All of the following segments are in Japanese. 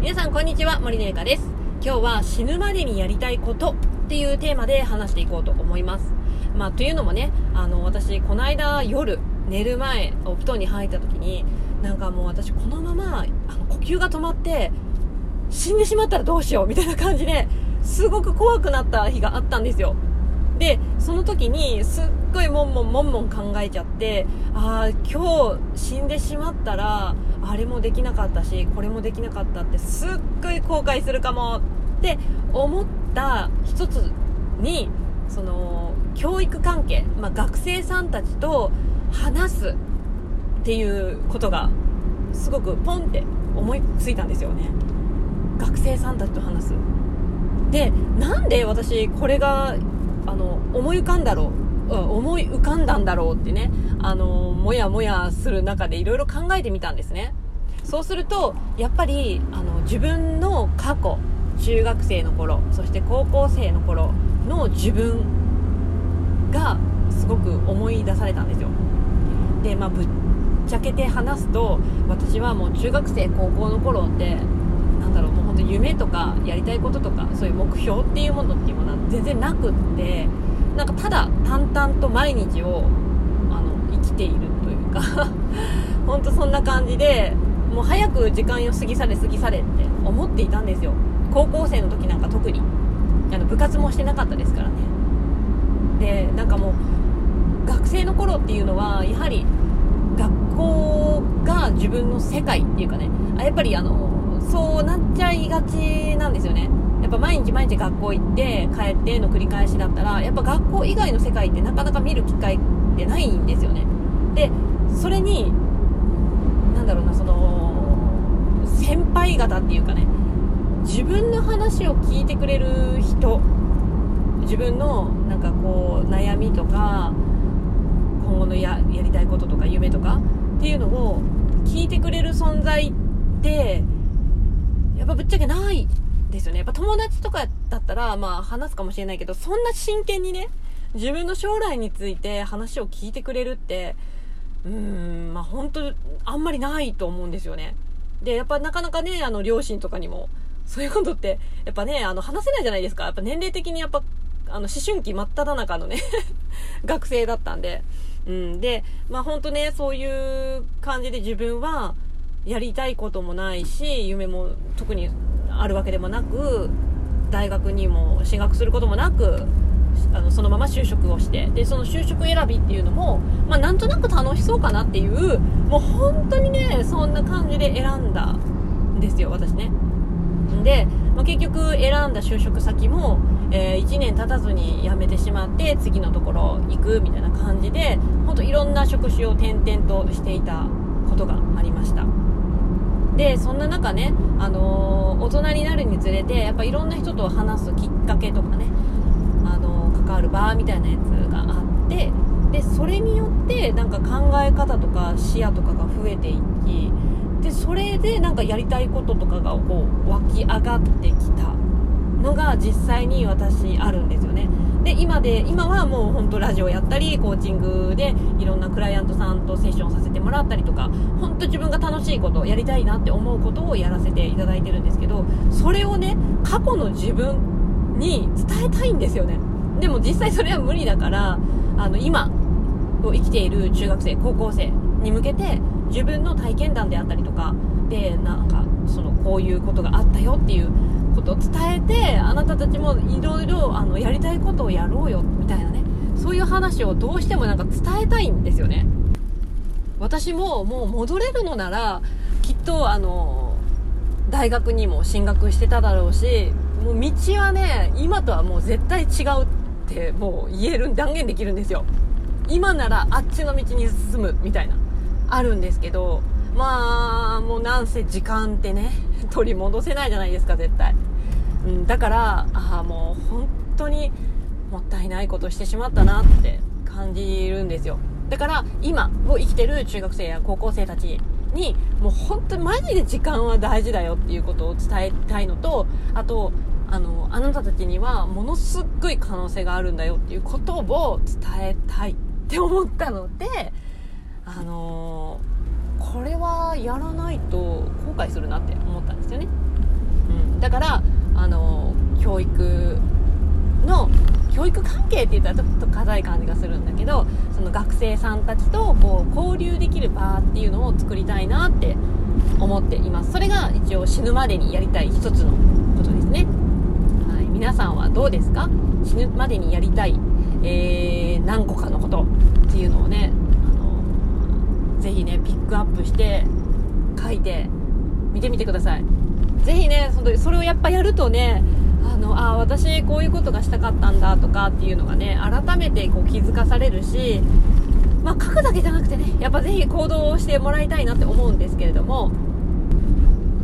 皆さんこんにちは森のゆかです。今日は死ぬまでにやりたいことっていうテーマで話していこうと思います。まあというのもねあの私この間夜寝る前お布団に入った時になんかもう私このままあの呼吸が止まって死んでしまったらどうしようみたいな感じですごく怖くなった日があったんですよ。でその時にすっごいもんもんもんもん考えちゃってああ今日死んでしまったらあれもできなかったしこれもできなかったってすっごい後悔するかもって思った一つにその教育関係、まあ、学生さんたちと話すっていうことがすごくポンって思いついたんですよね。学生さんたちと話す。でなんで私これがあの思い浮かんだろう、うん、思い浮かんだんだろうってね。あのもやもやする中でいろいろ考えてみたんですね。そうするとやっぱりあの自分の過去中学生の頃そして高校生の頃の自分がすごく思い出されたんですよ。でまあぶっちゃけて話すと私はもう中学生高校の頃ってなんだろうもう本当夢とかやりたいこととかそういう目標っていうものっていうものは全然なくってなんかただ淡々と毎日をあの生きているというか 本当そんな感じでもう早く時間を過ぎ去れ過ぎ去れって思っていたんですよ。高校生の時なんか特に。あの部活もしてなかったですからね。でなんかもう学生の頃っていうのはやはり学校が自分の世界っていうかねあやっぱりあのそうなっちゃいがちなんですよね。やっぱ毎日毎日学校行って帰っての繰り返しだったらやっぱ学校以外の世界ってなかなか見る機会ってないんですよね。でそれになんだろうなその先輩方っていうかね自分の話を聞いてくれる人自分のなんかこう悩みとか今後のややりたいこととか夢とかっていうのを聞いてくれる存在ってやっぱぶっちゃけないですよね。やっぱ友達とかだったら、まあ話すかもしれないけど、そんな真剣にね、自分の将来について話を聞いてくれるって、うーん、まあ本当、あんまりないと思うんですよね。で、やっぱなかなかね、あの、両親とかにも、そういうことって、やっぱね、あの、話せないじゃないですか。やっぱ年齢的にやっぱ、あの、思春期真っ只中のね 学生だったんで。うん。で、まあ本当ね、そういう感じで自分は、やりたいこともないし夢も特にあるわけでもなく大学にも進学することもなくあのそのまま就職をしてでその就職選びっていうのも、まあ、なんとなく楽しそうかなっていうもう本当にねそんな感じで選んだんですよ私ね。で、まあ、結局選んだ就職先も、えー、1年経たずに辞めてしまって次のところ行くみたいな感じで本当いろんな職種を転々としていたことがありました。でそんな中ね、あのー、大人になるにつれてやっぱいろんな人と話すきっかけとかね、あのー、関わる場みたいなやつがあってでそれによってなんか考え方とか視野とかが増えていきでそれでなんかやりたいこととかがこう湧き上がってきたのが実際に私あるんですよ。今で今はもう本当ラジオやったりコーチングでいろんなクライアントさんとセッションさせてもらったりとか本当自分が楽しいことやりたいなって思うことをやらせていただいてるんですけどそれをね過去の自分に伝えたいんですよね。でも実際それは無理だからあの今を生きている中学生高校生に向けて自分の体験談であったりとかでなんかそのこういうことがあったよっていうことを伝えてあなたたちもいろいろやりたいことをやろうよみたいなね。そういう話をどうしてもなんか伝えたいんですよね。私ももう戻れるのならきっとあの大学にも進学してただろうしもう道はね今とはもう絶対違うってもう言える断言できるんですよ。今ならあっちの道に進むみたいなあるんですけどまあもうなんせ時間ってね取り戻せないじゃないですか絶対。うん、だからああもう本当にもったいないことしてしまったなって感じるんですよ。だから今を生きてる中学生や高校生たちにもう本当にマジで時間は大事だよっていうことを伝えたいのとあとあのあなたたちにはものすっごい可能性があるんだよっていうことを伝えたいって思ったのであのこれはやらないと後悔するなって思ったんですよね、だからあの教育の教育関係って言ったらちょっと硬い感じがするんだけどその学生さんたちとこう交流できる場っていうのを作りたいなって思っています。それが一応死ぬまでにやりたい一つのことですね、はい、皆さんはどうですか？死ぬまでにやりたい、えー、何個かのことっていうのをねあのぜひねピックアップして書いて見てみてください。ぜひねそのそれをやっぱやるとねあのあ私こういうことがしたかったんだとかっていうのがね改めてこう気づかされるし、まあ、書くだけじゃなくてねやっぱぜひ行動をしてもらいたいなって思うんですけれども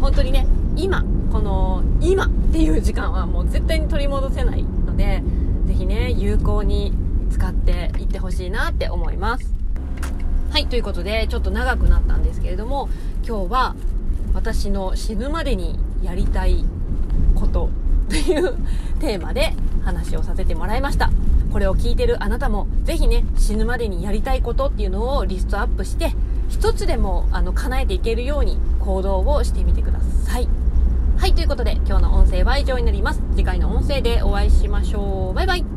本当にね今この今っていう時間はもう絶対に取り戻せないのでぜひね有効に使っていってほしいなって思います。はいということでちょっと長くなったんですけれども今日は私の死ぬまでにやりたいこと。というテーマで話をさせてもらいました。これを聞いてるあなたもぜひね死ぬまでにやりたいことっていうのをリストアップして一つでもあの叶えていけるように行動をしてみてください。はいということで今日の音声は以上になります。次回の音声でお会いしましょう。バイバイ。